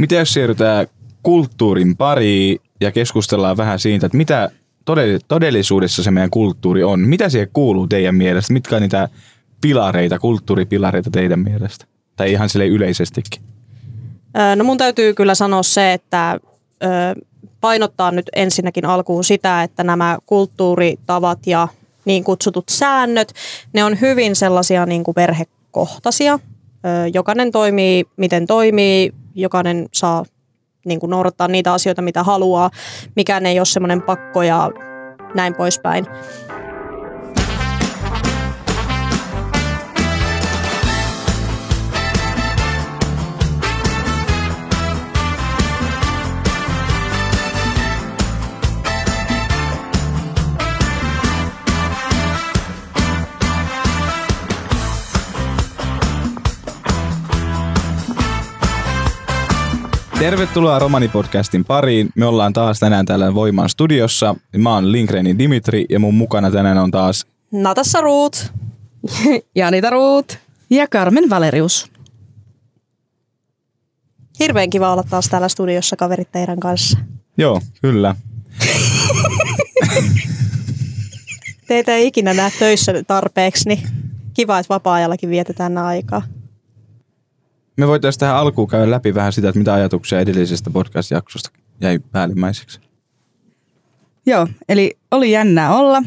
Miten jos siirrytään kulttuurin pariin ja keskustellaan vähän siitä, että mitä todellisuudessa se meidän kulttuuri on. Mitä siihen kuuluu teidän mielestä? Mitkä on niitä pilareita, kulttuuripilareita teidän mielestä? Tai ihan sille yleisestikin. No mun täytyy kyllä sanoa se, että painottaa nyt ensinnäkin alkuun sitä, että nämä kulttuuritavat ja niin kutsutut säännöt, ne on hyvin sellaisia niin kuin perhekohtaisia. Jokainen toimii, miten toimii, jokainen saa niin kuin noudattaa niitä asioita, mitä haluaa. Mikään ei ole semmoinen pakko ja näin poispäin. Tervetuloa Romanipodcastin pariin. Me ollaan taas tänään täällä Voiman studiossa. Mä oon Linkrenin Dimitri ja mun mukana tänään on taas Natassa Ruut. Janita Ruut. Ja Carmen Valerius. Hirveän kiva olla taas täällä studiossa kaverit teidän kanssa. Joo, kyllä. Teitä ei ikinä näe töissä tarpeeksi, niin kiva, että vapaa-ajallakin vietetään aikaa. Me voitaisiin tähän alkuun käydä läpi vähän sitä, että mitä ajatuksia edellisestä podcast-jaksosta jäi päällimmäiseksi. Joo, eli oli jännää olla.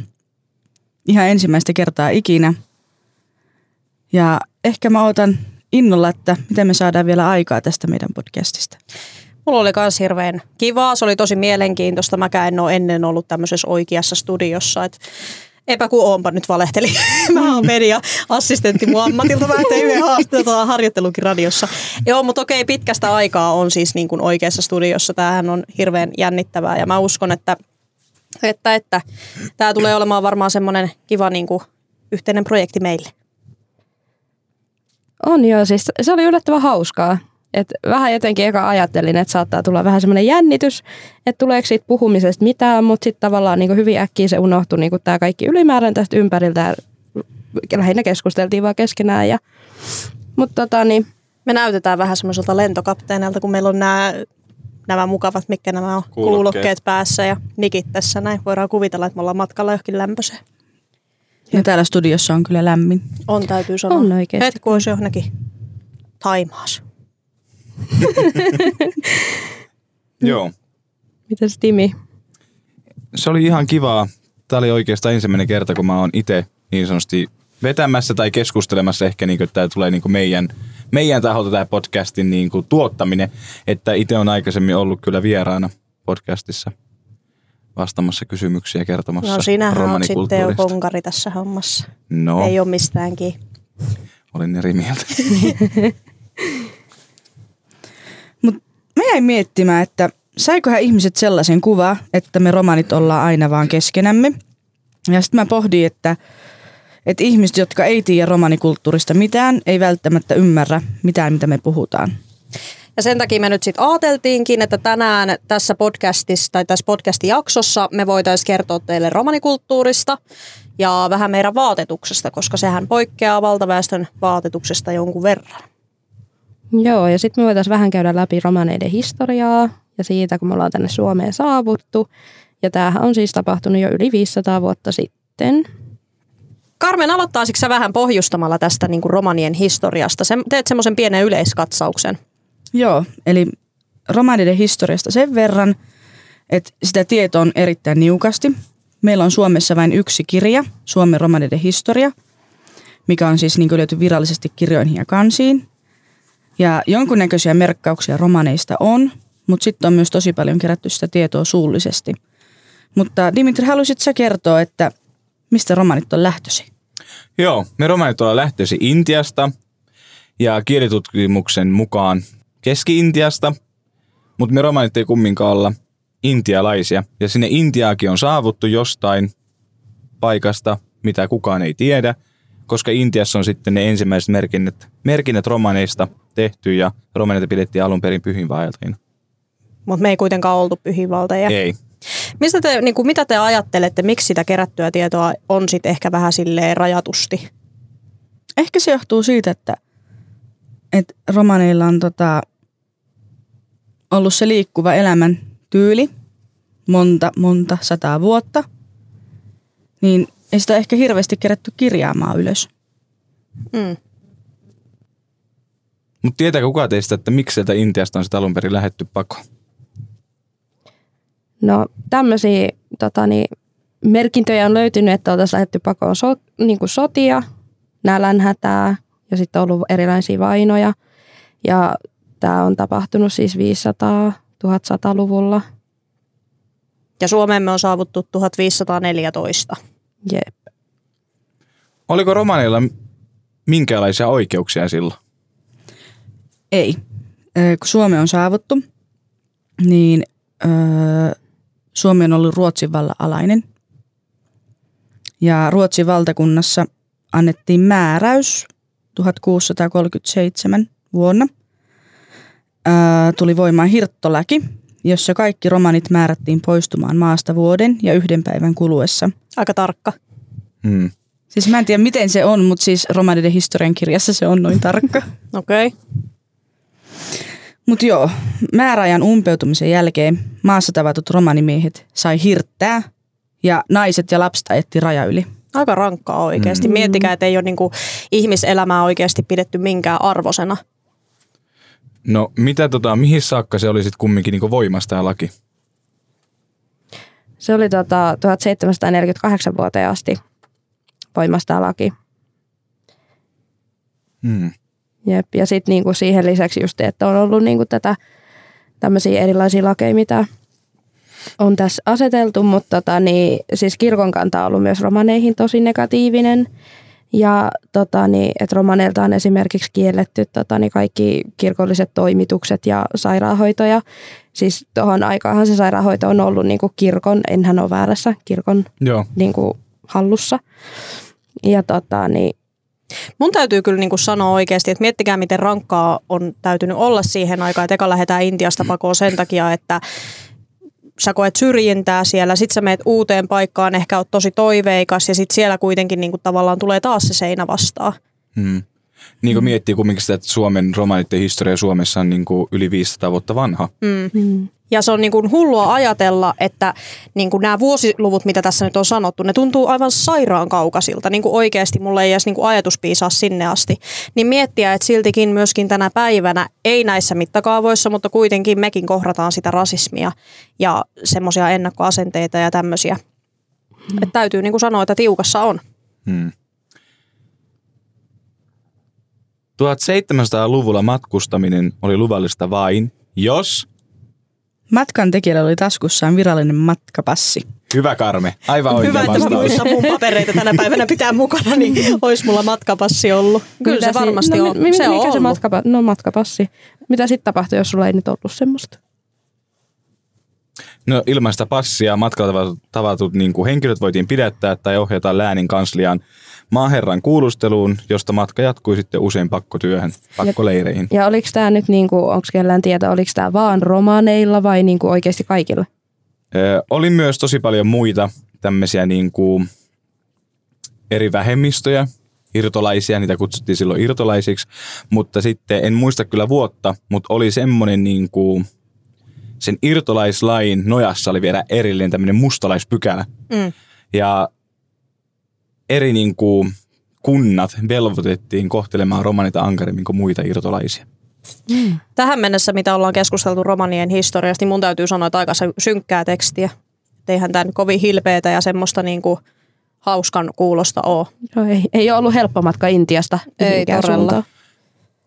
Ihan ensimmäistä kertaa ikinä. Ja ehkä mä otan innolla, että miten me saadaan vielä aikaa tästä meidän podcastista. Mulla oli myös hirveän kivaa. Se oli tosi mielenkiintoista. Mäkään en ole ennen ollut tämmöisessä oikeassa studiossa. Et Epä kun oonpa nyt valehteli. mä oon media-assistentti mun ammatilta. Mä tein yhden haastattelun harjoittelukin radiossa. Joo, mutta okei, pitkästä aikaa on siis niin kuin oikeassa studiossa. Tämähän on hirveän jännittävää ja mä uskon, että, että, että tämä tulee olemaan varmaan semmoinen kiva niin kuin yhteinen projekti meille. On joo, siis se oli yllättävän hauskaa. Et vähän jotenkin eka ajattelin, että saattaa tulla vähän semmoinen jännitys, että tuleeko siitä puhumisesta mitään, mutta sitten tavallaan niin hyvin äkkiä se unohtui niin tämä kaikki ylimääräinen tästä ympäriltä. Lähinnä keskusteltiin vaan keskenään. Ja, mutta tota, niin, me näytetään vähän semmoiselta lentokapteenilta, kun meillä on nämä, nämä mukavat, mitkä nämä on, kuulokkeet. kuulokkeet päässä ja nikit tässä näin. Voidaan kuvitella, että me ollaan matkalla johonkin lämpöiseen. Ja täällä studiossa on kyllä lämmin. On, täytyy sanoa. On oikeasti. Hetku olisi johonkin Taimaassa. Joo. Mitäs Timi? Se oli ihan kivaa. Tämä oli oikeastaan ensimmäinen kerta, kun mä oon itse niin sanotusti vetämässä tai keskustelemassa ehkä, niin kuin, että tämä tulee niin kuin meidän, meidän taholta tämä podcastin niin kuin, tuottaminen. Että itse on aikaisemmin ollut kyllä vieraana podcastissa vastaamassa kysymyksiä ja kertomassa No sinähän on sitten jo konkari tässä hommassa. No. Ei ole mistäänkin. Olin eri mieltä. Mä jäin miettimään, että saikohan ihmiset sellaisen kuva, että me romanit ollaan aina vaan keskenämme. Ja sitten mä pohdin, että, että ihmiset, jotka ei tiedä romanikulttuurista mitään, ei välttämättä ymmärrä mitään, mitä me puhutaan. Ja sen takia me nyt sitten ajateltiinkin, että tänään tässä podcastissa tai tässä podcastin jaksossa me voitaisiin kertoa teille romanikulttuurista ja vähän meidän vaatetuksesta, koska sehän poikkeaa valtaväestön vaatetuksesta jonkun verran. Joo, ja sitten me voitaisiin vähän käydä läpi romaneiden historiaa ja siitä, kun me ollaan tänne Suomeen saavuttu. Ja tämähän on siis tapahtunut jo yli 500 vuotta sitten. Carmen, aloittaisitko sä vähän pohjustamalla tästä niin kuin romanien historiasta? Se, teet semmoisen pienen yleiskatsauksen. Joo, eli romaneiden historiasta sen verran, että sitä tietoa on erittäin niukasti. Meillä on Suomessa vain yksi kirja, Suomen romaneiden historia, mikä on siis niin löyty virallisesti kirjoihin ja kansiin. Ja jonkunnäköisiä merkkauksia romaneista on, mutta sitten on myös tosi paljon kerätty sitä tietoa suullisesti. Mutta Dimitri, haluaisit sä kertoa, että mistä romanit on lähtösi? Joo, me romanit ollaan lähtöisin Intiasta ja kielitutkimuksen mukaan Keski-Intiasta, mutta me romanit ei kumminkaan olla intialaisia. Ja sinne Intiaakin on saavuttu jostain paikasta, mitä kukaan ei tiedä, koska Intiassa on sitten ne ensimmäiset merkinnät, merkinnät romaneista – tehty ja romaneita pidettiin alun perin pyhinvaeltajina. Mutta me ei kuitenkaan oltu pyhinvaltajia. Ei. Mistä te, niin kuin, mitä te ajattelette, miksi sitä kerättyä tietoa on sitten ehkä vähän silleen rajatusti? Ehkä se johtuu siitä, että, että romaneilla on tota, ollut se liikkuva elämän tyyli monta, monta sataa vuotta, niin ei sitä ehkä hirveästi kerätty kirjaamaan ylös. Mm. Mutta tietääkö kuka teistä, että miksi sieltä Intiasta on sitä alun perin lähetty pakoon? No tämmöisiä tota, niin, merkintöjä on löytynyt, että oltaisiin lähdetty pakoon so, niin kuin sotia, nälänhätää ja sitten on ollut erilaisia vainoja. Ja tämä on tapahtunut siis 500 1100-luvulla. Ja Suomeen me on saavuttu 1514. Jep. Oliko romaneilla minkälaisia oikeuksia silloin? Ei. Kun Suomi on saavuttu, niin öö, Suomi on ollut Ruotsin vallan alainen. Ja Ruotsin valtakunnassa annettiin määräys 1637 vuonna. Öö, tuli voimaan hirttolaki, jossa kaikki romanit määrättiin poistumaan maasta vuoden ja yhden päivän kuluessa. Aika tarkka. Hmm. Siis mä en tiedä miten se on, mutta siis romaniden historian kirjassa se on noin tarkka. Okei. Okay. Mutta joo, määräajan umpeutumisen jälkeen maassa tavatut romanimiehet sai hirttää ja naiset ja lapset ajettiin raja yli. Aika rankkaa oikeasti. Mm. Miettikää, että ei ole niinku ihmiselämää oikeasti pidetty minkään arvosena. No mitä tota, mihin saakka se oli sitten kumminkin niinku voimassa tämä laki? Se oli tota 1748 vuoteen asti voimassa tämä laki. Hmm. Jep. Ja sitten niinku siihen lisäksi just, että on ollut niinku tätä tämmöisiä erilaisia lakeja, mitä on tässä aseteltu, mutta tota, niin, siis kirkon kanta on ollut myös romaneihin tosi negatiivinen. Ja tota, niin, että romaneilta on esimerkiksi kielletty tota, niin kaikki kirkolliset toimitukset ja sairaanhoito. Ja siis tuohon aikaanhan se sairaanhoito on ollut niin kuin kirkon, enhän ole väärässä, kirkon Joo. niin kuin hallussa. Ja tota, niin, Mun täytyy kyllä niinku sanoa oikeasti, että miettikää miten rankkaa on täytynyt olla siihen aikaan, että eka lähdetään Intiasta pakoon sen takia, että sä koet syrjintää siellä, sit sä meet uuteen paikkaan, ehkä oot tosi toiveikas ja sit siellä kuitenkin niinku tavallaan tulee taas se seinä vastaan. Hmm. Niin kuin miettii kumminkin sitä, että Suomen romanitten historia Suomessa on niin kuin yli 500 vuotta vanha. Mm. mm, Ja se on niin kuin hullua ajatella, että niin kuin nämä vuosiluvut, mitä tässä nyt on sanottu, ne tuntuu aivan sairaan kaukaisilta. Niin kuin oikeasti mulle ei edes niin kuin ajatus piisaa sinne asti. Niin miettiä, että siltikin myöskin tänä päivänä, ei näissä mittakaavoissa, mutta kuitenkin mekin kohdataan sitä rasismia ja semmoisia ennakkoasenteita ja tämmöisiä. Mm. Että täytyy niin kuin sanoa, että tiukassa on. Hmm. 1700-luvulla matkustaminen oli luvallista vain, jos... Matkan tekijällä oli taskussaan virallinen matkapassi. Hyvä Karme, aivan oikea Hyvä, että mä muistan mun papereita tänä päivänä pitää mukana, niin olisi mulla matkapassi ollut. Kyllä mitä se varmasti no, on. mi- mi- se on mikä se ollut. matkapa- no, matkapassi? Mitä sitten tapahtuu, jos sulla ei nyt ollut semmoista? No ilmaista passia matkalla tavatut, niin kuin henkilöt voitiin pidättää tai ohjata läänin kansliaan maaherran kuulusteluun, josta matka jatkui sitten usein pakkotyöhön, pakkoleireihin. Ja oliko tämä nyt, niinku, onko kellään tietoa, oliko tämä vaan romaneilla vai niinku oikeasti kaikilla? Ö, oli myös tosi paljon muita tämmöisiä niin kuin eri vähemmistöjä, irtolaisia, niitä kutsuttiin silloin irtolaisiksi, mutta sitten en muista kyllä vuotta, mutta oli semmoinen niin kuin, sen irtolaislain nojassa oli vielä erillinen tämmöinen mustalaispykälä. Mm. Ja eri niin kuin, kunnat velvoitettiin kohtelemaan romanita ankarimmin kuin muita irtolaisia. Tähän mennessä, mitä ollaan keskusteltu romanien historiasta, niin mun täytyy sanoa, että aika sy- synkkää tekstiä. Et Eihän tämä nyt kovin hilpeätä ja semmoista niinku hauskan kuulosta ole. Joo, ei, ei ole ollut helppo matka Intiasta. Ei todella. suuntaan.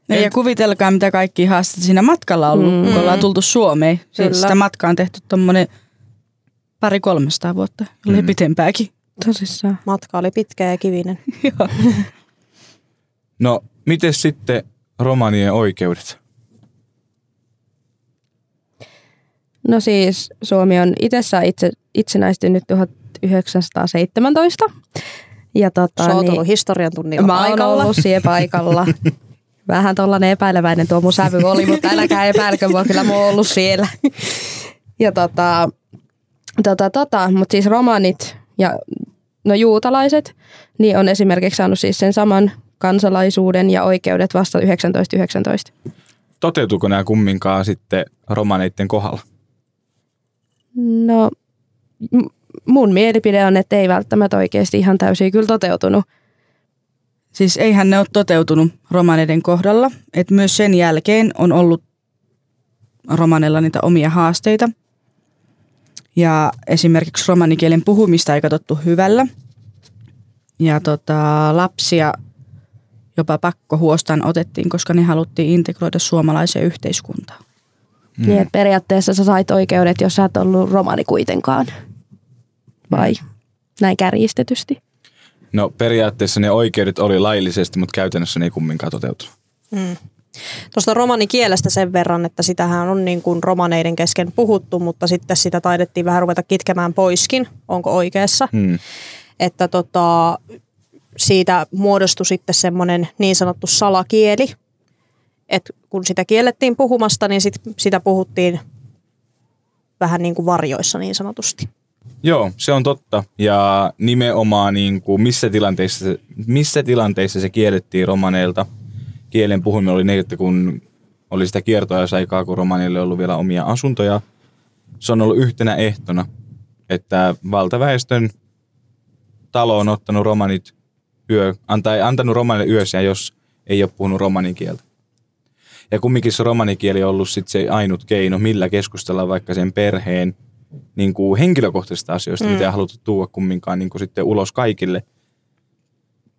Et... Ja kuvitelkaa, mitä kaikki haasteita siinä matkalla on ollut, mm. kun ollaan tultu Suomeen. Se, Kyllä. sitä matkaa on tehty tuommoinen pari 300 vuotta, jollei Mm. pitempääkin. Tosissaan. Matka oli pitkä ja kivinen. Joo. No, miten sitten romanien oikeudet? No siis Suomi on itsessään itse, itsenäistynyt 1917. Ja tota, Sä oot niin, ollut historian tunnilla mä oon paikalla. ollut siellä paikalla. Vähän tollanen epäileväinen tuo mun sävy oli, mutta älkää epäilkö mua, kyllä mä oon ollut siellä. Ja tota, tota, tota mutta siis romanit ja no juutalaiset, niin on esimerkiksi saanut siis sen saman kansalaisuuden ja oikeudet vasta 1919. toteutuuko nämä kumminkaan sitten romaneiden kohdalla? No mun mielipide on, että ei välttämättä oikeasti ihan täysin kyllä toteutunut. Siis eihän ne ole toteutunut romaneiden kohdalla. Et myös sen jälkeen on ollut romaneilla niitä omia haasteita. Ja esimerkiksi romanikielen puhumista ei katsottu hyvällä. Ja tota, lapsia jopa pakkohuostaan otettiin, koska ne haluttiin integroida suomalaiseen yhteiskuntaan. Mm. Niin, että periaatteessa sä sait oikeudet, jos sä et ollut romani kuitenkaan. Vai näin kärjistetysti? No periaatteessa ne oikeudet oli laillisesti, mutta käytännössä ne ei kumminkaan toteutunut. Mm. Tuosta romanikielestä sen verran, että sitähän on niin kuin romaneiden kesken puhuttu, mutta sitten sitä taidettiin vähän ruveta kitkemään poiskin, onko oikeassa. Hmm. Että tota, siitä muodostui sitten semmoinen niin sanottu salakieli, että kun sitä kiellettiin puhumasta, niin sit, sitä puhuttiin vähän niin kuin varjoissa niin sanotusti. Joo, se on totta. Ja nimenomaan niin kuin missä, tilanteissa, missä tilanteissa se kiellettiin romaneilta. Kielen puhuminen oli niin, että kun oli sitä kiertoajasaikaa, kun romaneille ollut vielä omia asuntoja, se on ollut yhtenä ehtona, että valtaväestön talo on ottanut romanit yö, antai, antanut romanille yössä, jos ei ole puhunut romanin kieltä. Ja kumminkin se romanikieli on ollut sit se ainut keino, millä keskustella vaikka sen perheen niin kuin henkilökohtaisista asioista, mm. mitä ei haluttu tuoda kumminkaan niin kuin sitten ulos kaikille.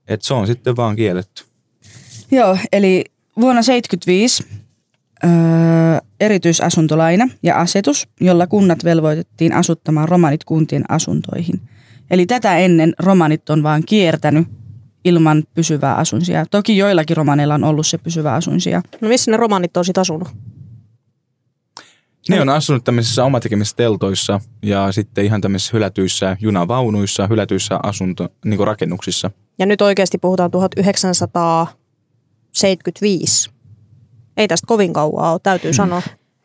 Et se on sitten vaan kielletty. Joo, eli vuonna 1975 öö, erityisasuntolaina ja asetus, jolla kunnat velvoitettiin asuttamaan romanit kuntien asuntoihin. Eli tätä ennen romanit on vaan kiertänyt ilman pysyvää asunsijaa. Toki joillakin romaneilla on ollut se pysyvä asunsija. No missä ne romanit on sitten asunut? Ne on asunut tämmöisissä omatekemissä teltoissa ja sitten ihan tämmöisissä hylätyissä junavaunuissa, hylätyissä asunto, niin kuin rakennuksissa. Ja nyt oikeasti puhutaan 1975. Ei tästä kovin kauaa ole, täytyy mm. sanoa.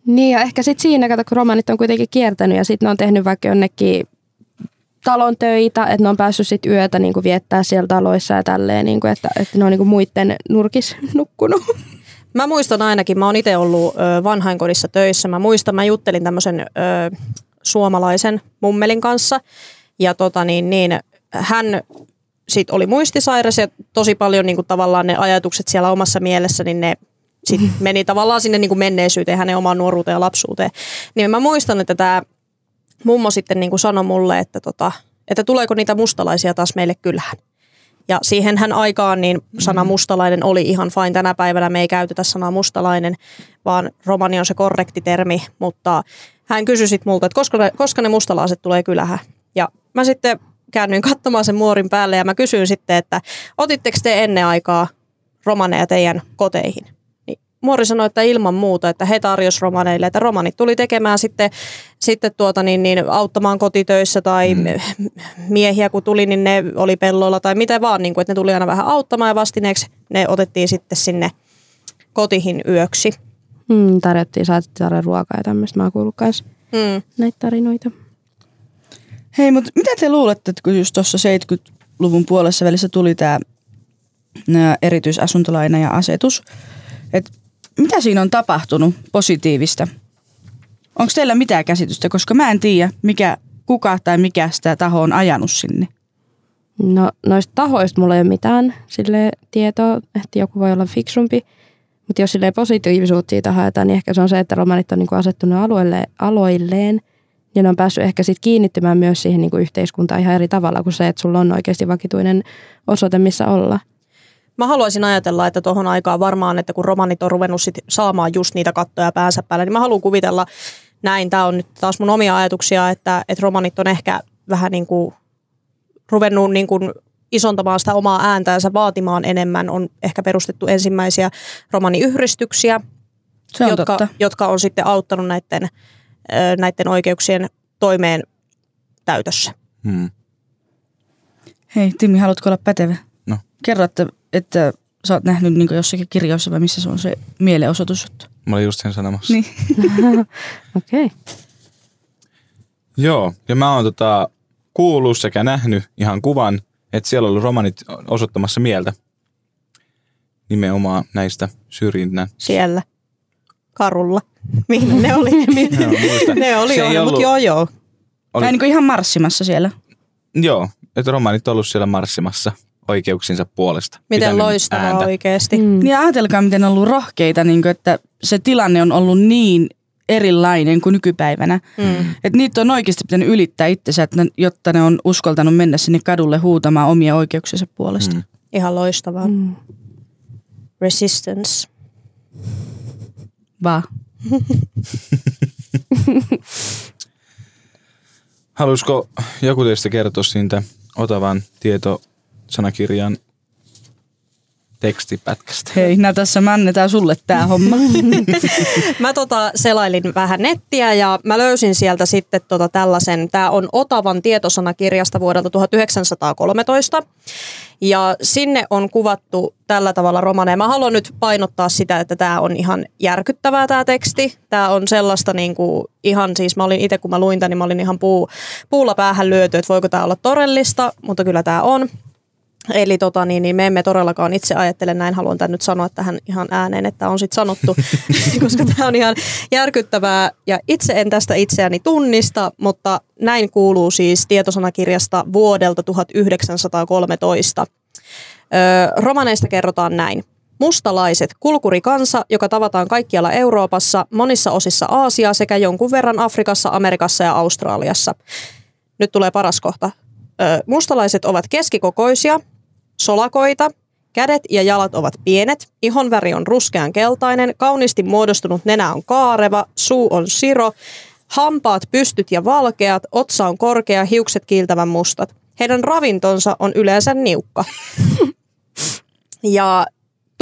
Niin ja ehkä sitten siinä, kato, kun romanit on kuitenkin kiertänyt ja sitten ne on tehnyt vaikka jonnekin talon töitä, että ne on päässyt sit yötä niin kuin viettää siellä taloissa ja tälleen, niin kuin, että, että ne on niin kuin muiden nurkis nukkunut. Mä muistan ainakin, mä oon itse ollut ö, vanhainkodissa töissä. Mä muistan, mä juttelin tämmöisen ö, suomalaisen mummelin kanssa. Ja tota niin, niin hän sit oli muistisairas ja tosi paljon niin kuin tavallaan ne ajatukset siellä omassa mielessä, niin ne sit meni tavallaan sinne niin kuin menneisyyteen, hänen omaan nuoruuteen ja lapsuuteen. Niin mä muistan, että tämä mummo sitten niin kuin sanoi mulle, että, tota, että tuleeko niitä mustalaisia taas meille kylään. Ja siihen hän aikaan niin sana mm. mustalainen oli ihan fine. Tänä päivänä me ei käytetä sanaa mustalainen, vaan romani on se korrekti termi. Mutta hän kysyi sitten multa, että koska ne, koska ne mustalaiset tulee kylähän. Ja mä sitten käännyin katsomaan sen muorin päälle ja mä kysyin sitten, että otitteko te ennen aikaa romaneja teidän koteihin? Muori sanoi, että ilman muuta, että he tarjosi romaneille, että romanit tuli tekemään sitten, sitten tuota niin, niin, auttamaan kotitöissä tai mm. miehiä kun tuli, niin ne oli pelloilla tai mitä vaan, niin kuin, että ne tuli aina vähän auttamaan ja vastineeksi ne otettiin sitten sinne kotihin yöksi. Mm, tarjottiin, saatiin tarjota ruokaa ja tämmöistä. Mä oon kuullut myös mm. näitä tarinoita. Hei, mutta mitä te luulette, että kun just tuossa 70-luvun puolessa välissä tuli tämä erityisasuntolaina ja asetus, että mitä siinä on tapahtunut positiivista? Onko teillä mitään käsitystä, koska mä en tiedä, mikä, kuka tai mikä sitä taho on ajanut sinne? No noista tahoista mulla ei ole mitään sille tietoa, että joku voi olla fiksumpi. Mutta jos sille positiivisuutta siitä haetaan, niin ehkä se on se, että romanit on niinku asettunut alueelle, aloilleen ja ne on päässyt ehkä sit kiinnittymään myös siihen niinku yhteiskuntaan ihan eri tavalla kuin se, että sulla on oikeasti vakituinen osoite, missä olla. Mä haluaisin ajatella, että tuohon aikaan varmaan, että kun romanit on ruvennut sit saamaan just niitä kattoja päänsä päälle, niin mä haluan kuvitella näin. Tämä on nyt taas mun omia ajatuksia, että, että romanit on ehkä vähän niin kuin ruvennut niin kuin isontamaan sitä omaa ääntäänsä, vaatimaan enemmän. On ehkä perustettu ensimmäisiä romaniyhdistyksiä, Se on jotka, totta. jotka on sitten auttanut näiden, näiden oikeuksien toimeen täytössä. Hmm. Hei Timi, haluatko olla pätevä? No. Kerro, että, että sä oot nähnyt niin jossakin kirjoissa vai missä se on se mielenosoitus. Mä olin just sen sanomassa. Niin. Okei. Okay. Joo, ja mä oon tota, kuullut sekä nähnyt ihan kuvan, että siellä on ollut romanit osoittamassa mieltä nimenomaan näistä syrjinnän Siellä. karulla. Mihin ne oli? Muistan. ne oli Se jo, ei mutta ollut- joo joo. Oli, Tai niin kuin ihan marssimassa siellä. Joo, että romanit on ollut siellä marssimassa oikeuksinsa puolesta. Miten Pitänyt loistavaa ääntä. oikeasti. Mm. Niin ajatelkaa, miten on ollut rohkeita, niin kuin, että se tilanne on ollut niin erilainen kuin nykypäivänä. Mm. Että niitä on oikeasti pitänyt ylittää itsensä, että ne, jotta ne on uskaltanut mennä sinne kadulle huutamaan omia oikeuksiensa puolesta. Mm. Ihan loistavaa. Mm. Resistance. Vaan. Haluaisiko joku teistä kertoa siitä Otavan tietosanakirjan tekstipätkästä? Hei, nää tässä me annetaan sulle tää homma. Mä tota selailin vähän nettiä ja mä löysin sieltä sitten tota tällaisen, tämä on Otavan tietosanakirjasta vuodelta 1913. Ja sinne on kuvattu tällä tavalla romaneja. Mä haluan nyt painottaa sitä, että tämä on ihan järkyttävää tämä teksti. Tämä on sellaista niin kuin ihan siis, mä olin itse kun mä luin tämän, niin mä olin ihan puu, puulla päähän lyöty, että voiko tämä olla todellista, mutta kyllä tämä on. Eli tota, niin, niin me emme todellakaan itse ajattele näin, haluan tämän nyt sanoa tähän ihan ääneen, että on sitten sanottu, koska tämä on ihan järkyttävää ja itse en tästä itseäni tunnista, mutta näin kuuluu siis tietosanakirjasta vuodelta 1913. Öö, romaneista kerrotaan näin. Mustalaiset, kulkurikansa, joka tavataan kaikkialla Euroopassa, monissa osissa Aasiaa sekä jonkun verran Afrikassa, Amerikassa ja Australiassa. Nyt tulee paras kohta. Mustalaiset ovat keskikokoisia, solakoita, kädet ja jalat ovat pienet, ihon väri on ruskean keltainen, kauniisti muodostunut nenä on kaareva, suu on siro, hampaat pystyt ja valkeat, otsa on korkea, hiukset kiiltävän mustat. Heidän ravintonsa on yleensä niukka. Ja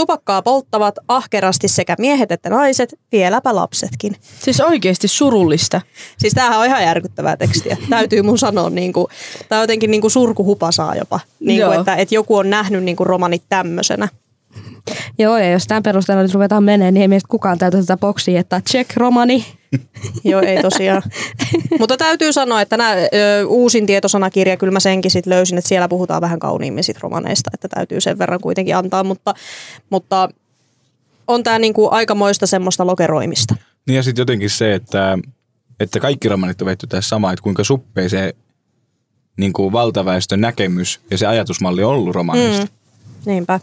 tupakkaa polttavat ahkerasti sekä miehet että naiset, vieläpä lapsetkin. siis oikeasti surullista. Siis tämähän on ihan järkyttävää tekstiä. Täytyy mun sanoa, niin kuin, tämä on jotenkin niin kuin surkuhupasaa jopa. Niin kuin, että, että joku on nähnyt niin kuin romanit tämmöisenä. Joo, ja jos tämän perusteella nyt ruvetaan menee, niin ei meistä kukaan täytä tätä boksia, että check romani. Joo, ei tosiaan. Mutta täytyy sanoa, että nämä, ö, uusin tietosanakirja, kyllä mä senkin sit löysin, että siellä puhutaan vähän kauniimmin sit romaneista, että täytyy sen verran kuitenkin antaa, mutta, mutta on tämä niinku aikamoista semmoista lokeroimista. Niin ja sitten jotenkin se, että, että kaikki romanit on vetty tässä sama, että kuinka suppea se niin kuin valtaväestön näkemys ja se ajatusmalli on ollut romaneista. Mm. Niinpä.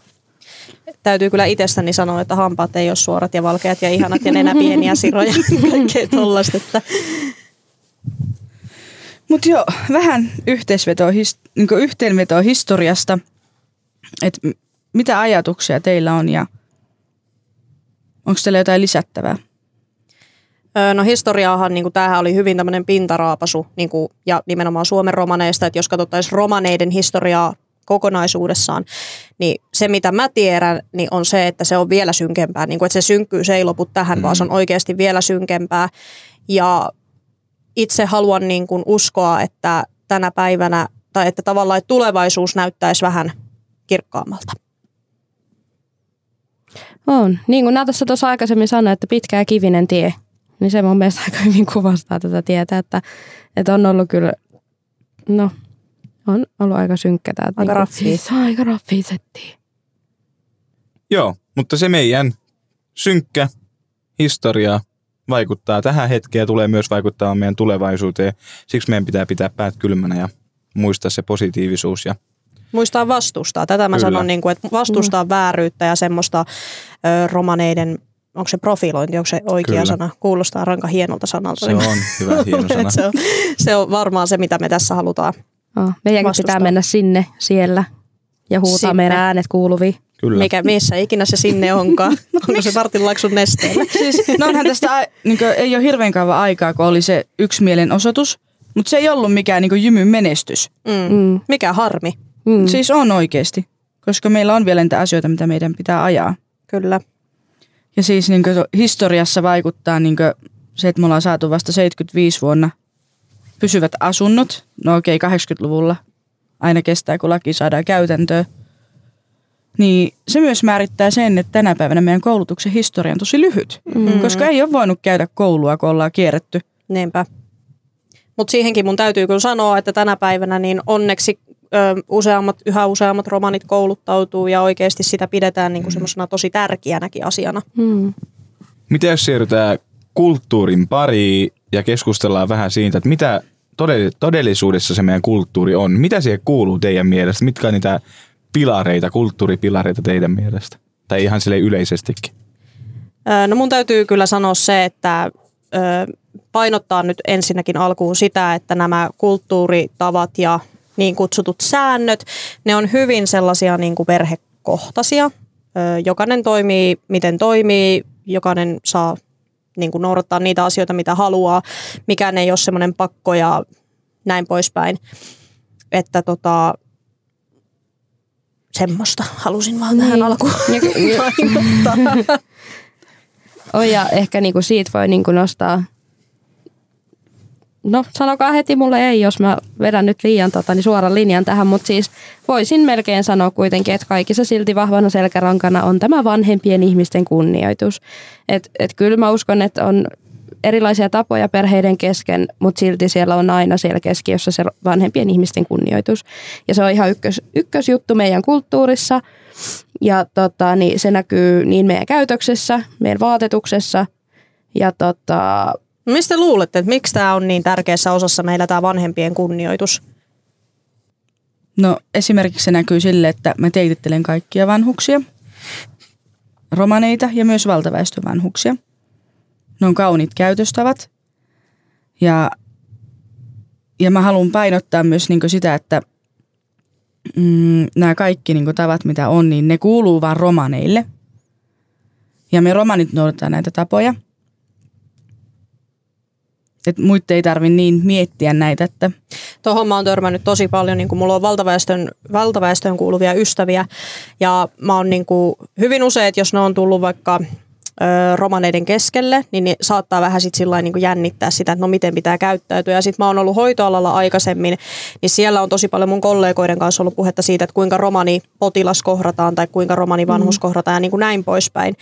Täytyy kyllä itsestäni sanoa, että hampaat ei ole suorat ja valkeat ja ihanat ja nenä pieniä siroja. Kaikkea tollasta. Että Mutta joo, vähän yhteisvetoa, his, niin yhteenvetoa historiasta, että mitä ajatuksia teillä on ja onko teillä jotain lisättävää? No historiaahan, niin tämähän oli hyvin tämmöinen pintaraapasu niin kuin, ja nimenomaan Suomen romaneista, että jos katsottaisiin romaneiden historiaa kokonaisuudessaan, niin se mitä mä tiedän, niin on se, että se on vielä synkempää, niin kuin, että se synkkyys ei lopu tähän, mm. vaan se on oikeasti vielä synkempää. Ja itse haluan niin kuin uskoa, että tänä päivänä, tai että tavallaan että tulevaisuus näyttäisi vähän kirkkaammalta. On. Niin kuin Natassa tuossa aikaisemmin sanoi, että pitkä ja kivinen tie, niin se mun mielestä aika hyvin kuvastaa tätä tietä, että, että on ollut kyllä, no, on ollut aika synkkä tämä. Aika raffia. Se on aika raffia settiä. Joo, mutta se meidän synkkä historia vaikuttaa tähän hetkeen ja tulee myös vaikuttamaan meidän tulevaisuuteen. Siksi meidän pitää pitää päät kylmänä ja muistaa se positiivisuus ja Muistaa vastustaa. Tätä mä Kyllä. sanon, niin kuin, että vastustaa mm. vääryyttä ja semmoista ö, romaneiden, onko se profilointi, onko se oikea Kyllä. sana? Kuulostaa ranka hienolta sanalta. se on hyvä hieno sana. se, on, se on varmaan se, mitä me tässä halutaan. Oh, meidänkin Vastustaa. pitää mennä sinne, siellä ja huutaa Sinne. meidän äänet kuuluviin. Kyllä. Mikä, missä ikinä se sinne onkaan. onko se Vartinlaksun nesteellä? Siis, no onhan tästä niin ei ole hirveän kauan aikaa, kun oli se yksimielinen osoitus, mutta se ei ollut mikään niin jymyn menestys. Mm. Mm. Mikä harmi. Mm. Siis on oikeasti, koska meillä on vielä niitä asioita, mitä meidän pitää ajaa. Kyllä. Ja siis niin historiassa vaikuttaa niin se, että me ollaan saatu vasta 75 vuonna pysyvät asunnot. No okei, 80-luvulla aina kestää, kun laki saadaan käytäntöön. Niin se myös määrittää sen, että tänä päivänä meidän koulutuksen historia on tosi lyhyt. Mm. Koska ei ole voinut käydä koulua, kun ollaan kierretty. Niinpä. Mutta siihenkin mun täytyy kyllä sanoa, että tänä päivänä niin onneksi ö, useammat, yhä useammat romanit kouluttautuu ja oikeasti sitä pidetään niin semmoisena tosi tärkeänäkin asiana. Mm. Mitä jos siirrytään kulttuurin pariin ja keskustellaan vähän siitä, että mitä todellisuudessa se meidän kulttuuri on? Mitä siihen kuuluu teidän mielestä? Mitkä on niitä pilareita, kulttuuripilareita teidän mielestä? Tai ihan sille yleisestikin? No mun täytyy kyllä sanoa se, että painottaa nyt ensinnäkin alkuun sitä, että nämä kulttuuritavat ja niin kutsutut säännöt, ne on hyvin sellaisia niin kuin perhekohtaisia. Jokainen toimii, miten toimii, jokainen saa niin kuin noudattaa niitä asioita, mitä haluaa. Mikään ei ole semmoinen pakko ja näin poispäin. Että tota, semmoista halusin vaan niin. tähän alkuun painottaa. Oh, ja ehkä niinku siitä voi niinku nostaa no sanokaa heti mulle ei, jos mä vedän nyt liian tota, niin suoran linjan tähän, mutta siis voisin melkein sanoa kuitenkin, että kaikissa silti vahvana selkärankana on tämä vanhempien ihmisten kunnioitus. Et, et kyllä mä uskon, että on erilaisia tapoja perheiden kesken, mutta silti siellä on aina siellä keskiössä se vanhempien ihmisten kunnioitus. Ja se on ihan ykkös, ykkösjuttu meidän kulttuurissa ja tota, niin se näkyy niin meidän käytöksessä, meidän vaatetuksessa ja tota, Mistä luulette, että miksi tämä on niin tärkeässä osassa meillä tämä vanhempien kunnioitus? No esimerkiksi se näkyy sille, että mä teitittelen kaikkia vanhuksia, romaneita ja myös valtaväestövanhuksia. Ne on kauniit käytöstavat. Ja, ja mä haluan painottaa myös niin sitä, että mm, nämä kaikki niin tavat, mitä on, niin ne kuuluu vaan romaneille. Ja me romanit noudatetaan näitä tapoja – että muiden ei tarvi niin miettiä näitä. Että. Tuohon mä oon törmännyt tosi paljon, niin kuin mulla on valtaväestön, valtaväestöön kuuluvia ystäviä ja mä oon niin kuin, hyvin usein, jos ne on tullut vaikka romaneiden keskelle, niin ne saattaa vähän sit sillä niin jännittää sitä, että no miten pitää käyttäytyä. Ja sitten mä oon ollut hoitoalalla aikaisemmin, niin siellä on tosi paljon mun kollegoiden kanssa ollut puhetta siitä, että kuinka romani potilas kohdataan tai kuinka romani vanhus mm. kohdataan ja niin kuin näin poispäin.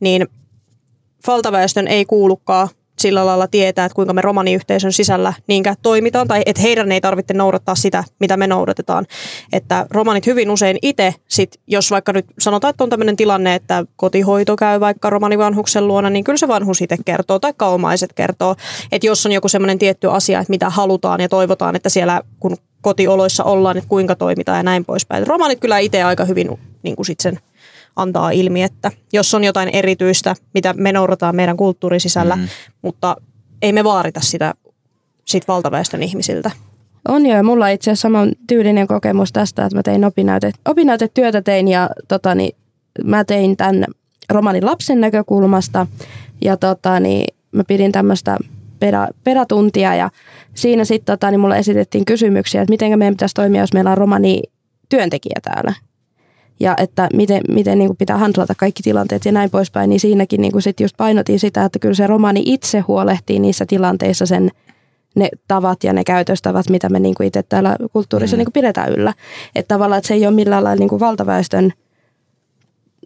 Niin valtaväestön ei kuulukaan sillä lailla tietää, että kuinka me romaniyhteisön sisällä niinkään toimitaan, tai että heidän ei tarvitse noudattaa sitä, mitä me noudatetaan. Että romanit hyvin usein itse, sit, jos vaikka nyt sanotaan, että on tämmöinen tilanne, että kotihoito käy vaikka romanivanhuksen luona, niin kyllä se vanhus itse kertoo, tai omaiset kertoo, että jos on joku semmoinen tietty asia, että mitä halutaan ja toivotaan, että siellä kun kotioloissa ollaan, että kuinka toimitaan ja näin poispäin. Romanit kyllä itse aika hyvin niin kuin sit sen antaa ilmi, että jos on jotain erityistä, mitä me noudataan meidän kulttuurin sisällä, mm. mutta ei me vaarita sitä sit valtaväestön ihmisiltä. On jo, ja mulla itse asiassa saman tyylinen kokemus tästä, että mä tein opinnäyte, opinnäytetyötä tein ja tota, niin, mä tein tämän romanin lapsen näkökulmasta ja tota, niin, mä pidin tämmöistä peda, pedatuntia ja siinä sitten tota, niin mulle esitettiin kysymyksiä, että miten meidän pitäisi toimia, jos meillä on romani työntekijä täällä ja että miten, miten niin kuin pitää handlata kaikki tilanteet ja näin poispäin, niin siinäkin niin kuin sit just painotin sitä, että kyllä se romaani itse huolehtii niissä tilanteissa sen ne tavat ja ne käytöstavat, mitä me niin kuin itse täällä kulttuurissa mm. niin kuin pidetään yllä. Että tavallaan että se ei ole millään lailla niin kuin valtaväestön,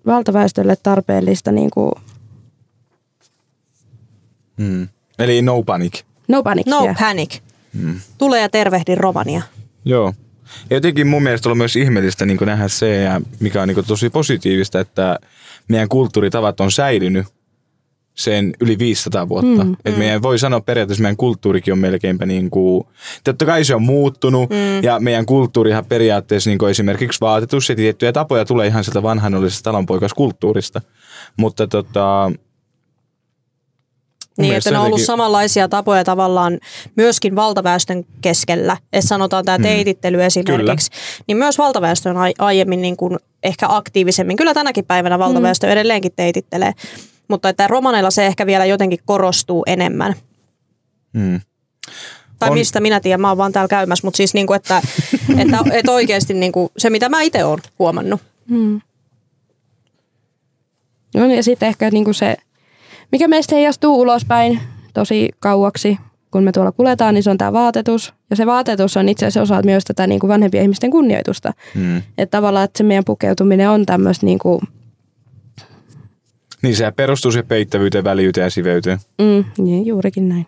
valtaväestölle tarpeellista. Niin kuin mm. Eli no panic. No panic. No yeah. panic. Mm. Tule ja tervehdin Romania. Joo. Ja jotenkin mun mielestä on myös ihmeellistä niin nähdä se, ja mikä on niin tosi positiivista, että meidän kulttuuritavat on säilynyt sen yli 500 vuotta. Mm, Et mm. meidän voi sanoa periaatteessa, meidän kulttuurikin on melkeinpä niin kuin, totta kai se on muuttunut mm. ja meidän kulttuurihan periaatteessa niin kuin esimerkiksi vaatetus ja tiettyjä tapoja tulee ihan sieltä vanhanollisesta talonpoikaskulttuurista. Mutta tota, niin, että ne on ollut jotenkin... samanlaisia tapoja tavallaan myöskin valtaväestön keskellä. Että sanotaan tämä mm. teitittely esimerkiksi. Kyllä. Niin myös valtaväestö on aiemmin niin kuin ehkä aktiivisemmin. Kyllä tänäkin päivänä valtaväestö mm. edelleenkin teitittelee. Mutta että romaneilla se ehkä vielä jotenkin korostuu enemmän. Mm. Tai on... mistä minä tiedän, mä oon vaan täällä käymässä. Mutta siis niin kuin, että, että, että oikeasti niin kuin se, mitä mä itse oon huomannut. Mm. No ja sitten ehkä niin kuin se mikä meistä heijastuu ulospäin tosi kauaksi, kun me tuolla kuljetaan, niin se on tämä vaatetus. Ja se vaatetus on itse asiassa osa myös tätä niin kuin vanhempien ihmisten kunnioitusta. Mm. Että tavallaan, että se meidän pukeutuminen on tämmöistä niin kuin niin se perustuu se peittävyyteen, väljyyteen ja siveyteen. Mm, niin, juurikin näin.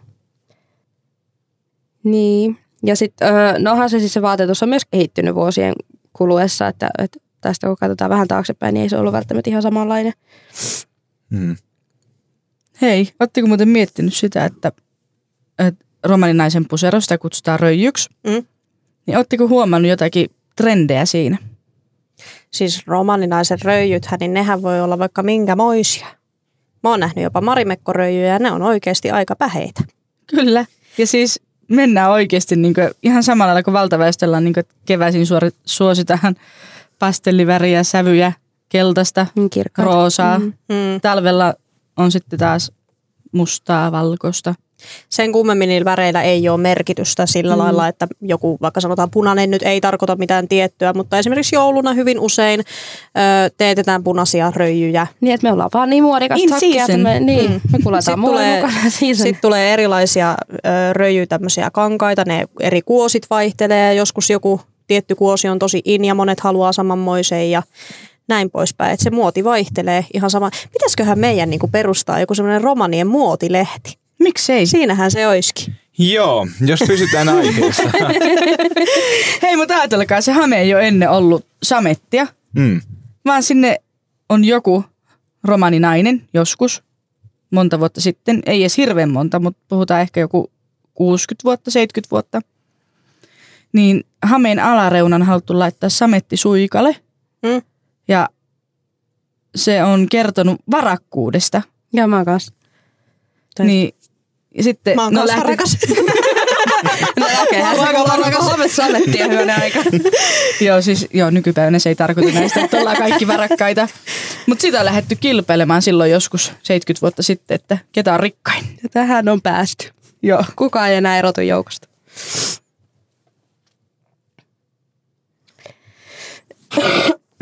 Niin. Ja sitten, nohan se siis se vaatetus on myös kehittynyt vuosien kuluessa, että, että tästä kun katsotaan vähän taaksepäin, niin ei se ollut välttämättä ihan samanlainen. Mm. Hei, ootteko muuten miettinyt sitä, että, että romaninaisen puserosta kutsutaan röijyksi? Mm. Niin ootteko huomannut jotakin trendejä siinä? Siis romaninaiset röijythän, niin nehän voi olla vaikka minkä moisia. Mä oon nähnyt jopa marimekkoröijyjä ja ne on oikeasti aika päheitä. Kyllä. Ja siis mennään oikeasti niin kuin, ihan samalla lailla kuin valtaväestöllä on niin kuin, keväisin suori, suositaan pastelliväriä, sävyjä, keltaista, Niin roosaa. Mm. Mm. Talvella on sitten taas mustaa, valkoista. Sen kummemmin niillä väreillä ei ole merkitystä sillä mm. lailla, että joku vaikka sanotaan punainen nyt ei tarkoita mitään tiettyä, mutta esimerkiksi jouluna hyvin usein ö, teetetään punaisia röijyjä. Niin, että me ollaan vaan niin muodikasta In sakkia, että me, niin, Mm. me mulle tulee-. Sitten tulee erilaisia ö, röijyjä, tämmöisiä kankaita, ne eri kuosit vaihtelee joskus joku tietty kuosi on tosi in ja monet haluaa samanmoisen ja näin poispäin. Että se muoti vaihtelee ihan sama. Pitäisiköhän meidän niinku perustaa joku semmoinen romanien muotilehti? Miksei? Siinähän se olisikin. Joo, jos pysytään aiheessa. Hei, mutta ajatelkaa, se hame ei ole ennen ollut samettia, Mm. vaan sinne on joku romaninainen joskus, monta vuotta sitten. Ei edes hirveän monta, mutta puhutaan ehkä joku 60 vuotta, 70 vuotta. Niin hameen alareunan haluttu laittaa sametti suikale. Mm. Ja se on kertonut varakkuudesta. Ja mä kanssa. Tai- Niin, ja sitten, Mä oon no, lähti- rakas. No okei, hän Mä oon on rakas. Home samettia hyvänä aika. Joo, siis joo, nykypäivänä se ei tarkoita näistä, että ollaan kaikki varakkaita. Mutta sitä on lähdetty kilpailemaan silloin joskus 70 vuotta sitten, että ketä on rikkain. Ja tähän on päästy. Joo. Kukaan ei enää erotu joukosta.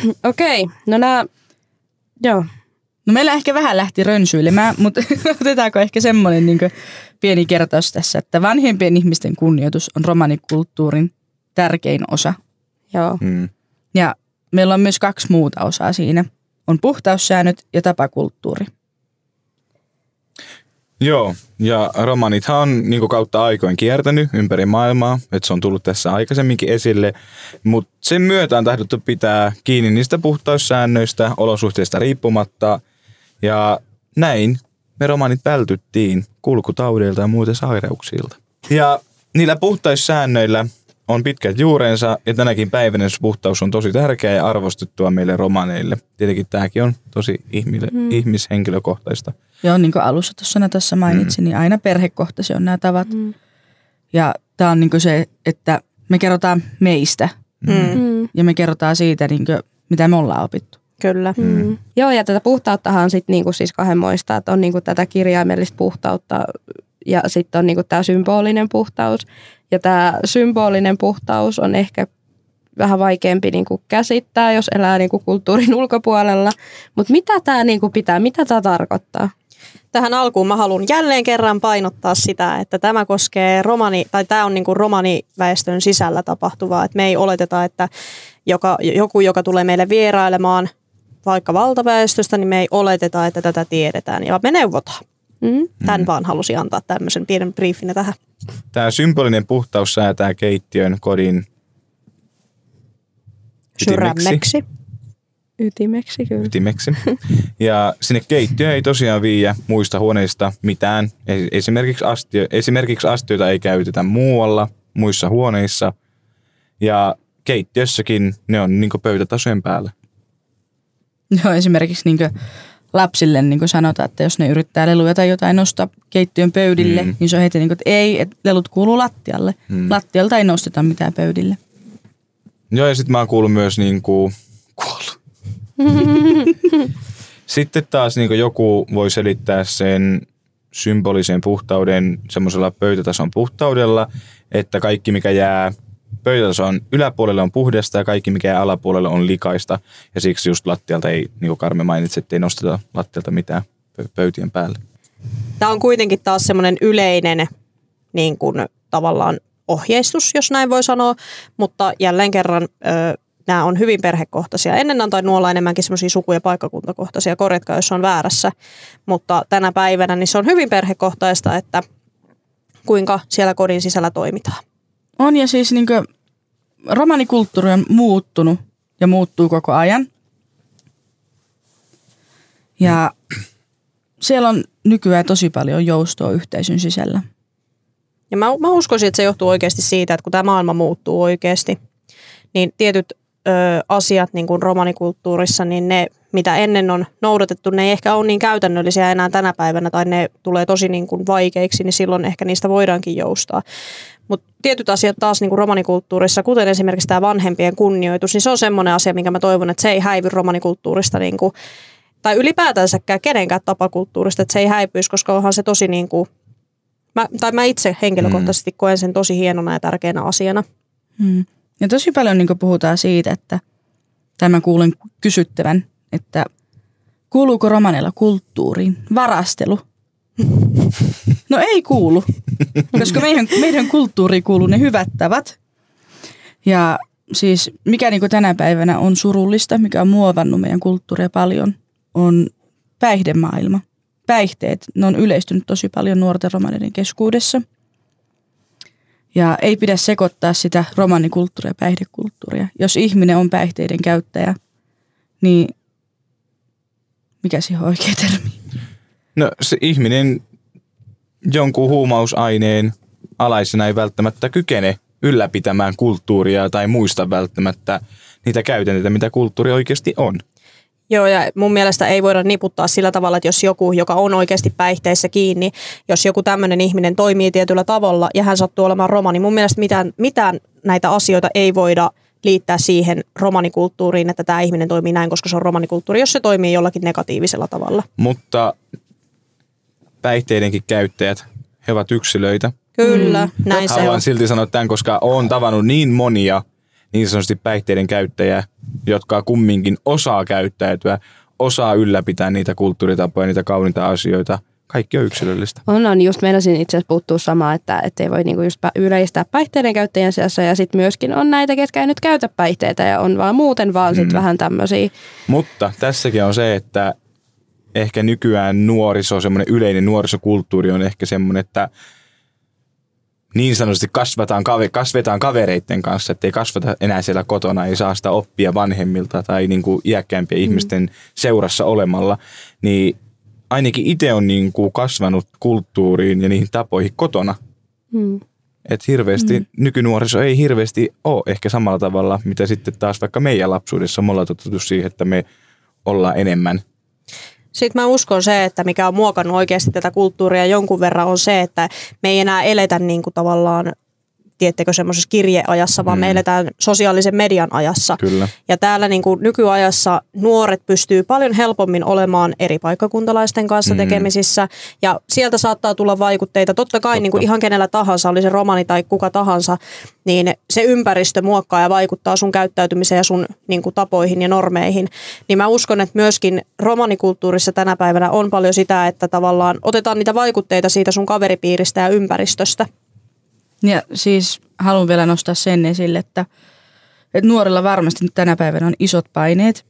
Okei, no nää, joo. No meillä ehkä vähän lähti rönsyilemään, mutta otetaanko ehkä semmoinen niin pieni kertaus tässä, että vanhempien ihmisten kunnioitus on romanikulttuurin tärkein osa. Joo. Mm. Ja meillä on myös kaksi muuta osaa siinä. On puhtaussäännöt ja tapakulttuuri. Joo, ja romanithan on niin kautta aikoin kiertänyt ympäri maailmaa, että se on tullut tässä aikaisemminkin esille, mutta sen myötä on tahdottu pitää kiinni niistä puhtaussäännöistä olosuhteista riippumatta, ja näin me romanit vältyttiin kulkutaudeilta ja muuten sairauksilta. Ja niillä puhtaussäännöillä on pitkät juurensa, ja tänäkin päivänä se puhtaus on tosi tärkeää ja arvostettua meille romaneille. Tietenkin tämäkin on tosi ihmille, mm. ihmishenkilökohtaista. Joo, niin kuin alussa tuossa Natassa mainitsin, mm. niin aina perhekohtaisia on nämä tavat. Mm. Ja tämä on niin se, että me kerrotaan meistä Mm. Mm. ja me kerrotaan siitä, niin kuin, mitä me ollaan opittu. Kyllä. Mm. Joo, ja tätä puhtauttahan on sitten niinku siis kahdenmoista, että on niinku tätä kirjaimellista puhtautta ja sitten on niinku tämä symbolinen puhtaus. Ja tämä symbolinen puhtaus on ehkä vähän vaikeampi niinku käsittää, jos elää niinku kulttuurin ulkopuolella. Mutta mitä tämä niinku pitää, mitä tämä tarkoittaa? Tähän alkuun mä haluan jälleen kerran painottaa sitä, että tämä koskee romani, tai tämä on niin kuin romaniväestön sisällä tapahtuvaa. Että me ei oleteta, että joka, joku, joka tulee meille vierailemaan vaikka valtaväestöstä, niin me ei oleteta, että tätä tiedetään. Ja me neuvotaan. Mm? Tämän vaan halusin antaa tämmöisen pienen briefinä tähän. Tämä symbolinen puhtaus säätää keittiön, kodin ytimeksi. Sydämeksi. Ytimeksi kyllä. ytimeksi. Ja sinne keittiöön ei tosiaan viiä muista huoneista mitään. Es- Esimerkiksi, astio, esimerkiksi astioita ei käytetä muualla, muissa huoneissa. Ja keittiössäkin ne on niin pöytätasojen päällä. Joo, esimerkiksi niin lapsille niin sanotaan, että jos ne yrittää leluja tai jotain nostaa keittiön pöydille, Mm. niin se on heti niin kuin, että ei, että lelut kuuluu lattialle. Mm. Lattialta ei nosteta mitään pöydille. Joo, ja sitten mä oon kuullut myös niin kuin, kuollut. sitten taas niin joku voi selittää sen symbolisen puhtauden semmoisella pöytätason puhtaudella, että kaikki mikä jää pöytätason yläpuolelle on puhdasta ja kaikki mikä jää alapuolelle on likaista. Ja siksi just lattialta ei, niin kuin Karme mainitsi, että ei nosteta lattialta mitään pö- pöytien päälle. Tämä on kuitenkin taas semmoinen yleinen niin kuin, tavallaan ohjeistus, jos näin voi sanoa, mutta jälleen kerran ö, nämä on hyvin perhekohtaisia. Ennen on tainnut olla enemmänkin semmoisia suku- ja paikkakuntakohtaisia, korjatkaa jos on väärässä, mutta tänä päivänä niin se on hyvin perhekohtaista, että kuinka siellä kodin sisällä toimitaan. On ja siis niin kuin, romanikulttuuri on muuttunut ja muuttuu koko ajan. Ja siellä on nykyään tosi paljon joustoa yhteisön sisällä. Ja mä, mä uskoisin, että se johtuu oikeasti siitä, että kun tämä maailma muuttuu oikeasti, niin tietyt ö, asiat niin kuin romanikulttuurissa, niin ne, mitä ennen on noudatettu, ne ei ehkä ole niin käytännöllisiä enää tänä päivänä tai ne tulee tosi niin kuin vaikeiksi, niin silloin ehkä niistä voidaankin joustaa. Mutta tietyt asiat taas niin kuin romanikulttuurissa, kuten esimerkiksi tämä vanhempien kunnioitus, niin se on semmoinen asia, minkä mä toivon, että se ei häivy romanikulttuurista niin kuin, tai ylipäätänsäkään kenenkään tapakulttuurista, että se ei häipyisi, koska onhan se tosi niin kuin, mä, tai mä itse henkilökohtaisesti mm. koen sen tosi hienona ja tärkeänä asiana. Hmm. Ja tosi paljon niin puhutaan siitä, että tämä kuulen kysyttävän, että kuuluuko romaneilla kulttuuriin varastelu? No ei kuulu, koska meidän, meidän kulttuuriin kuuluu ne hyvät tavat. Ja siis mikä niin tänä päivänä on surullista, mikä on muovannut meidän kulttuuria paljon, on päihdemaailma. Päihteet, ne on yleistynyt tosi paljon nuorten romaneiden keskuudessa. Ja ei pidä sekoittaa sitä romanikulttuuria ja päihdekulttuuria. Jos ihminen on päihteiden käyttäjä, niin mikä siihen on oikea termi? No se ihminen jonkun huumausaineen alaisena ei välttämättä kykene ylläpitämään kulttuuria tai muista välttämättä niitä käytänteitä, mitä kulttuuri oikeasti on. Joo, ja mun mielestä ei voida niputtaa sillä tavalla, että jos joku, joka on oikeasti päihteissä kiinni, jos joku tämmöinen ihminen toimii tietyllä tavalla ja hän sattuu olemaan romani, mun mielestä mitään, mitään näitä asioita ei voida liittää siihen romanikulttuuriin, että tämä ihminen toimii näin, koska se on romanikulttuuri, jos se toimii jollakin negatiivisella tavalla. Mutta päihteidenkin käyttäjät, he ovat yksilöitä. Kyllä, mm. näin Haluan se on. silti sanoa tämän, koska olen tavannut niin monia niin sanotusti päihteiden käyttäjiä, jotka kumminkin osaa käyttäytyä, osaa ylläpitää niitä kulttuuritapoja, niitä kauniita asioita. Kaikki on yksilöllistä. On, on. Just meinasin itse asiassa puuttua samaa, että ei voi niinku just yleistää päihteiden käyttäjien seassa ja sitten myöskin on näitä, ketkä ei nyt käytä päihteitä ja on vaan muuten vaan sit mm. vähän tämmöisiä. Mutta tässäkin on se, että ehkä nykyään nuoriso, semmoinen yleinen nuorisokulttuuri on ehkä semmoinen, että niin sanotusti kasvataan, kasvetaan kavereiden kanssa, että ei kasvata enää siellä kotona, ei saa sitä oppia vanhemmilta tai niin kuin iäkkäämpien mm. ihmisten seurassa olemalla, niin ainakin itse on niin kuin kasvanut kulttuuriin ja niihin tapoihin kotona. Mm. Että hirveästi, mm. nykynuoriso ei hirveästi ole ehkä samalla tavalla, mitä sitten taas vaikka meidän lapsuudessa me ollaan totuttu siihen, että me ollaan enemmän – sitten mä uskon se, että mikä on muokannut oikeasti tätä kulttuuria jonkun verran on se, että me ei enää eletä niin kuin tavallaan tiettekö, semmoisessa kirjeajassa, vaan mm. me eletään sosiaalisen median ajassa. Kyllä. Ja täällä niin kuin nykyajassa nuoret pystyy paljon helpommin olemaan eri paikkakuntalaisten kanssa mm. tekemisissä. Ja sieltä saattaa tulla vaikutteita. Totta kai Totta. Niin kuin ihan kenellä tahansa, oli se romani tai kuka tahansa, niin se ympäristö muokkaa ja vaikuttaa sun käyttäytymiseen ja sun niin kuin tapoihin ja normeihin. Niin mä uskon, että myöskin romanikulttuurissa tänä päivänä on paljon sitä, että tavallaan otetaan niitä vaikutteita siitä sun kaveripiiristä ja ympäristöstä. Ja siis haluan vielä nostaa sen esille, että, että nuorilla varmasti tänä päivänä on isot paineet.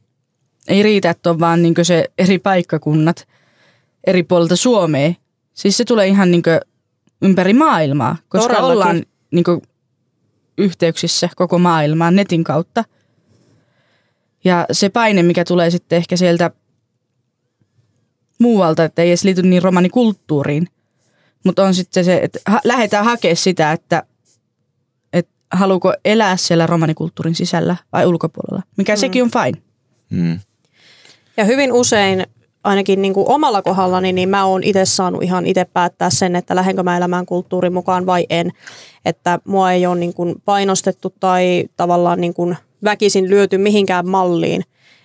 Ei riitä, että on vaan niin se eri paikkakunnat eri puolilta Suomea. Siis se tulee ihan niin ympäri maailmaa, koska Todellakin. ollaan niin yhteyksissä koko maailmaan netin kautta. Ja se paine, mikä tulee sitten ehkä sieltä muualta, että ei edes liity niin romanikulttuuriin, mutta on sitten se, että ha- lähdetään hakemaan sitä, että, että haluuko elää siellä romanikulttuurin sisällä vai ulkopuolella, mikä mm. sekin on fine. Mm. Ja hyvin usein ainakin niin kuin omalla kohdallani, niin mä oon itse saanut ihan itse päättää sen, että lähdenkö mä elämään kulttuurin mukaan vai en. Että mua ei ole niin kuin painostettu tai tavallaan niin kuin väkisin lyöty mihinkään malliin.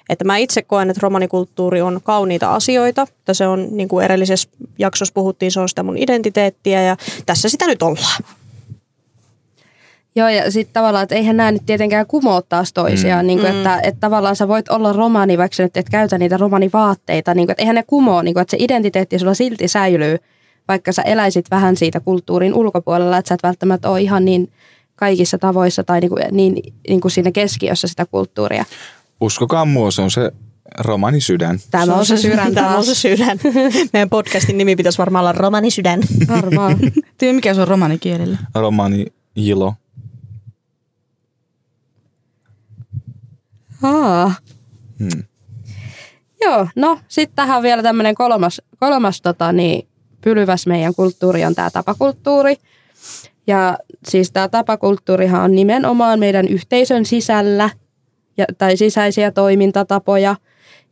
Että mä itse koen, että romanikulttuuri on kauniita asioita. Että se on, niin kuin edellisessä jaksossa puhuttiin, se on sitä mun identiteettiä ja tässä sitä nyt ollaan. Joo, ja sitten tavallaan, että eihän nämä nyt tietenkään kumoa taas toisiaan. Mm. Niin kuin, mm. että, että tavallaan sä voit olla romani, vaikka sä nyt et käytä niitä romanivaatteita. Niin kuin, että eihän ne kumoa, niin kuin, että se identiteetti sulla silti säilyy, vaikka sä eläisit vähän siitä kulttuurin ulkopuolella, että sä et välttämättä ole ihan niin kaikissa tavoissa tai niin kuin, niin, niin kuin siinä keskiössä sitä kulttuuria. Uskokaa mua, se on se romani sydän. Tämä on se sydän, tämä on se sydän. Meidän podcastin nimi pitäisi varmaan olla romani sydän. Varmaan. Tiedä mikä se on romanikielellä? Romani jilo. Aa. Hmm. Joo, no sitten tähän on vielä tämmöinen kolmas, kolmas tota, niin, pylyväs meidän kulttuuri on tämä tapakulttuuri. Ja siis tämä tapakulttuurihan on nimenomaan meidän yhteisön sisällä ja, tai sisäisiä toimintatapoja.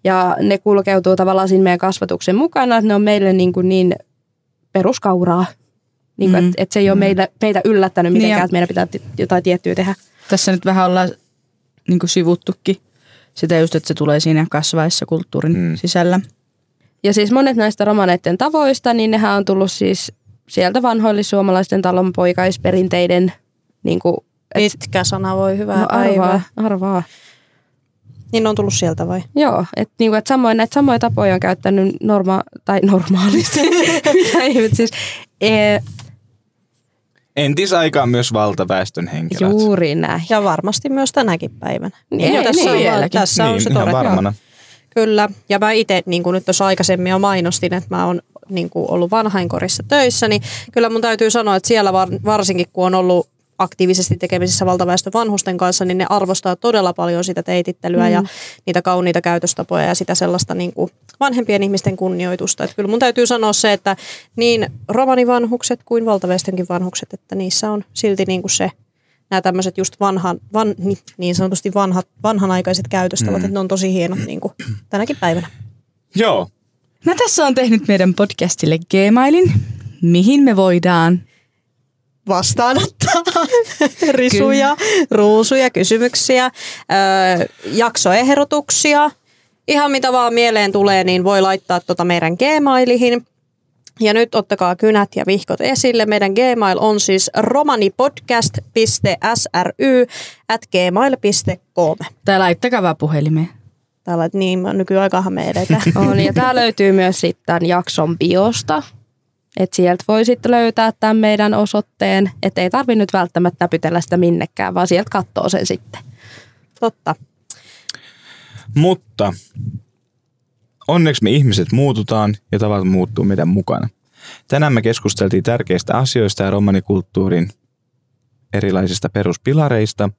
Ja ne kulkeutuu tavallaan siinä meidän kasvatuksen mukana, että ne on meille niin, kuin niin peruskauraa. Niin kuin, Mm. että, että se ei ole meille, meitä yllättänyt Niin mitenkään, ja- että meidän pitää jotain tiettyä tehdä. Tässä nyt vähän ollaan niin sivuttukin sitä just, että se tulee siinä kasvaessa kulttuurin Mm. sisällä. Ja siis monet näistä romaneiden tavoista, niin nehän on tullut siis sieltä vanhoillis-suomalaisten talonpoikaisperinteiden, niin kuin, et, Pitkä sana voi hyvää no päivää. arvaa, arvaa. Niin ne on tullut sieltä vai? Joo, että niinku, et samoin näitä samoja tapoja on käyttänyt norma- tai normaalisti. Mitä ihmet siis, e, Entisaikaan myös valtaväestön henkilöt. juuri näin. Ja varmasti myös tänäkin päivänä. Niin, ei, tässä niin, on, tässä on niin, se ihan todettu. varmana. Kyllä, ja mä itse, niin kuin nyt tuossa aikaisemmin jo mainostin, että mä oon niin kuin ollut vanhainkorissa töissä, niin kyllä mun täytyy sanoa, että siellä var, varsinkin kun on ollut aktiivisesti tekemisissä valtaväestön vanhusten kanssa, niin ne arvostaa todella paljon sitä teitittelyä mm. ja niitä kauniita käytöstapoja ja sitä sellaista niin kuin vanhempien ihmisten kunnioitusta. Että kyllä mun täytyy sanoa se, että niin romanivanhukset kuin valtaväestönkin vanhukset, että niissä on silti niin kuin se nämä tämmöiset just vanhan, van, ni- niin sanotusti vanhat, vanhanaikaiset käytöstavat, mm. että ne on tosi hienot niin kuin tänäkin päivänä. Joo. Mä tässä on tehnyt meidän podcastille Gmailin, mihin me voidaan Vastaanottaa risuja, ruusuja, kysymyksiä, öö, jaksoehdotuksia. Ihan mitä vaan mieleen tulee, niin voi laittaa tota meidän Gmailihin. Ja nyt ottakaa kynät ja vihkot esille. Meidän Gmail on siis romanipodcast.sry at gmail.com. tai laittakaa vaan puhelimeen. Täällä, niin nykyaikahan me edetään. On, ja tämä löytyy myös sitten jakson biosta. Et sieltä voi sitten löytää tämän meidän osoitteen, että ei tarvitse nyt välttämättä näpytellä sitä minnekään, vaan sieltä katsoo sen sitten. Totta. Mutta onneksi me ihmiset muututaan ja tavat muuttuu meidän mukana. Tänään me keskusteltiin tärkeistä asioista ja romanikulttuurin erilaisista peruspilareista.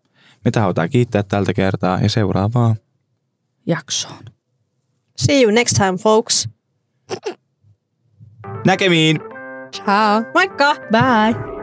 Me tahotaan kiittää tältä kertaa ja seuraavaa. Jaksoon. See you next time, folks. Näkemiin! Ciao! Moikka! Bye!